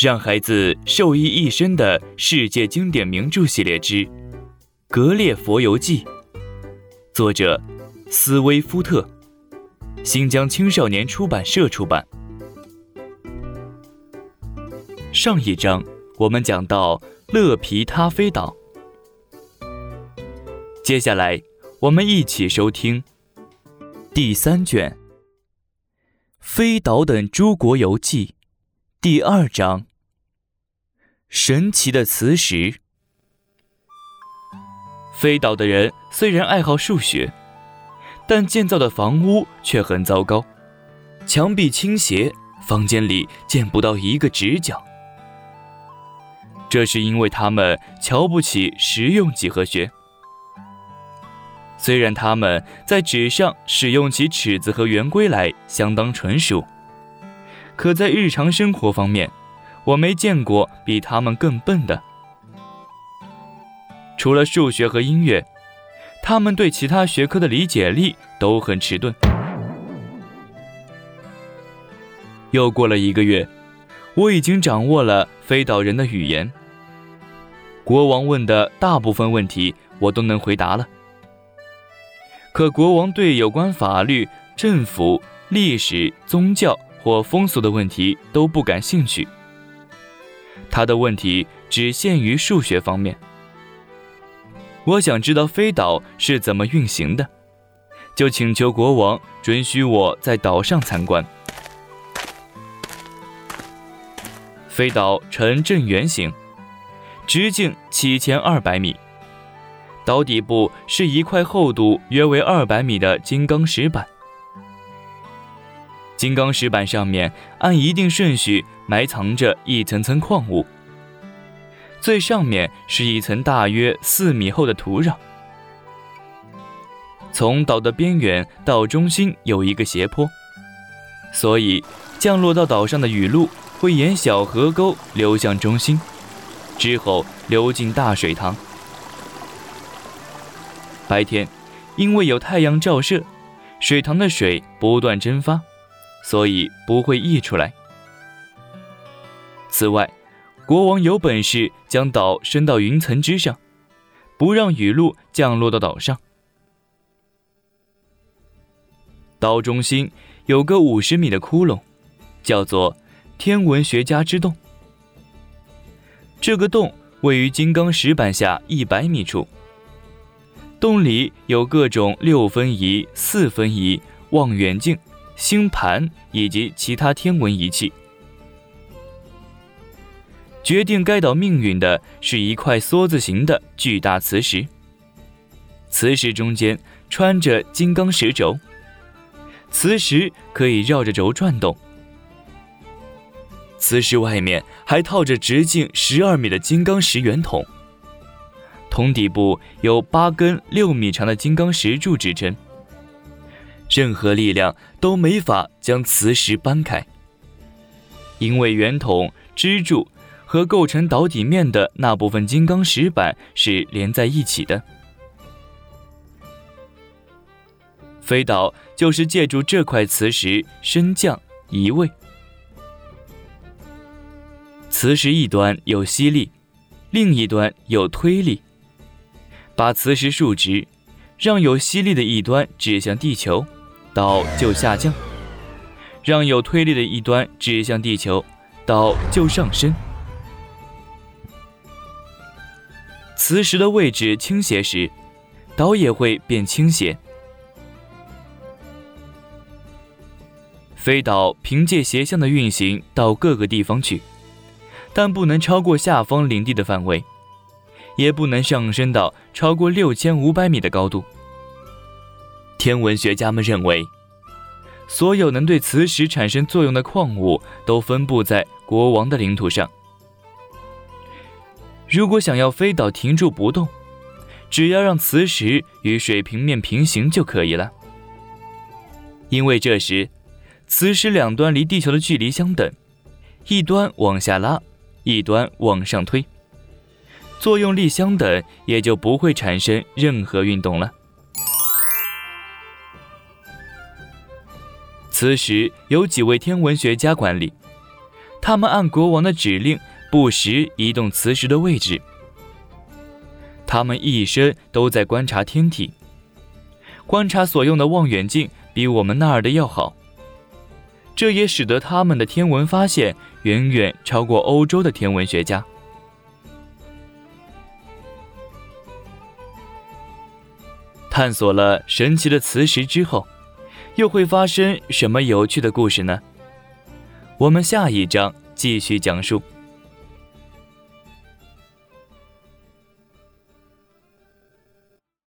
让孩子受益一生的世界经典名著系列之《格列佛游记》，作者斯威夫特，新疆青少年出版社出版。上一章我们讲到勒皮他飞岛，接下来我们一起收听第三卷《飞岛等诸国游记》第二章。神奇的磁石。飞岛的人虽然爱好数学，但建造的房屋却很糟糕，墙壁倾斜，房间里见不到一个直角。这是因为他们瞧不起实用几何学。虽然他们在纸上使用起尺子和圆规来相当纯熟，可在日常生活方面。我没见过比他们更笨的。除了数学和音乐，他们对其他学科的理解力都很迟钝。又过了一个月，我已经掌握了飞岛人的语言。国王问的大部分问题，我都能回答了。可国王对有关法律、政府、历史、宗教或风俗的问题都不感兴趣。他的问题只限于数学方面。我想知道飞岛是怎么运行的，就请求国王准许我在岛上参观。飞岛呈正圆形，直径七千二百米，岛底部是一块厚度约为二百米的金刚石板。金刚石板上面按一定顺序埋藏着一层层矿物，最上面是一层大约四米厚的土壤。从岛的边缘到中心有一个斜坡，所以降落到岛上的雨露会沿小河沟流向中心，之后流进大水塘。白天，因为有太阳照射，水塘的水不断蒸发。所以不会溢出来。此外，国王有本事将岛升到云层之上，不让雨露降落到岛上。岛中心有个五十米的窟窿，叫做天文学家之洞。这个洞位于金刚石板下一百米处。洞里有各种六分仪、四分仪、望远镜。星盘以及其他天文仪器。决定该岛命运的是一块梭子形的巨大磁石，磁石中间穿着金刚石轴，磁石可以绕着轴转动。磁石外面还套着直径十二米的金刚石圆筒，筒底部有八根六米长的金刚石柱支撑。任何力量都没法将磁石搬开，因为圆筒、支柱和构成岛底面的那部分金刚石板是连在一起的。飞岛就是借助这块磁石升降移位。磁石一端有吸力，另一端有推力，把磁石竖直，让有吸力的一端指向地球。岛就下降，让有推力的一端指向地球，岛就上升。磁石的位置倾斜时，岛也会变倾斜。飞岛凭借斜向的运行到各个地方去，但不能超过下方领地的范围，也不能上升到超过六千五百米的高度。天文学家们认为，所有能对磁石产生作用的矿物都分布在国王的领土上。如果想要飞岛停住不动，只要让磁石与水平面平行就可以了。因为这时，磁石两端离地球的距离相等，一端往下拉，一端往上推，作用力相等，也就不会产生任何运动了。此时有几位天文学家管理，他们按国王的指令不时移动磁石的位置。他们一生都在观察天体，观察所用的望远镜比我们那儿的要好。这也使得他们的天文发现远远超过欧洲的天文学家。探索了神奇的磁石之后，又会发生什么有趣的故事呢？我们下一章继续讲述。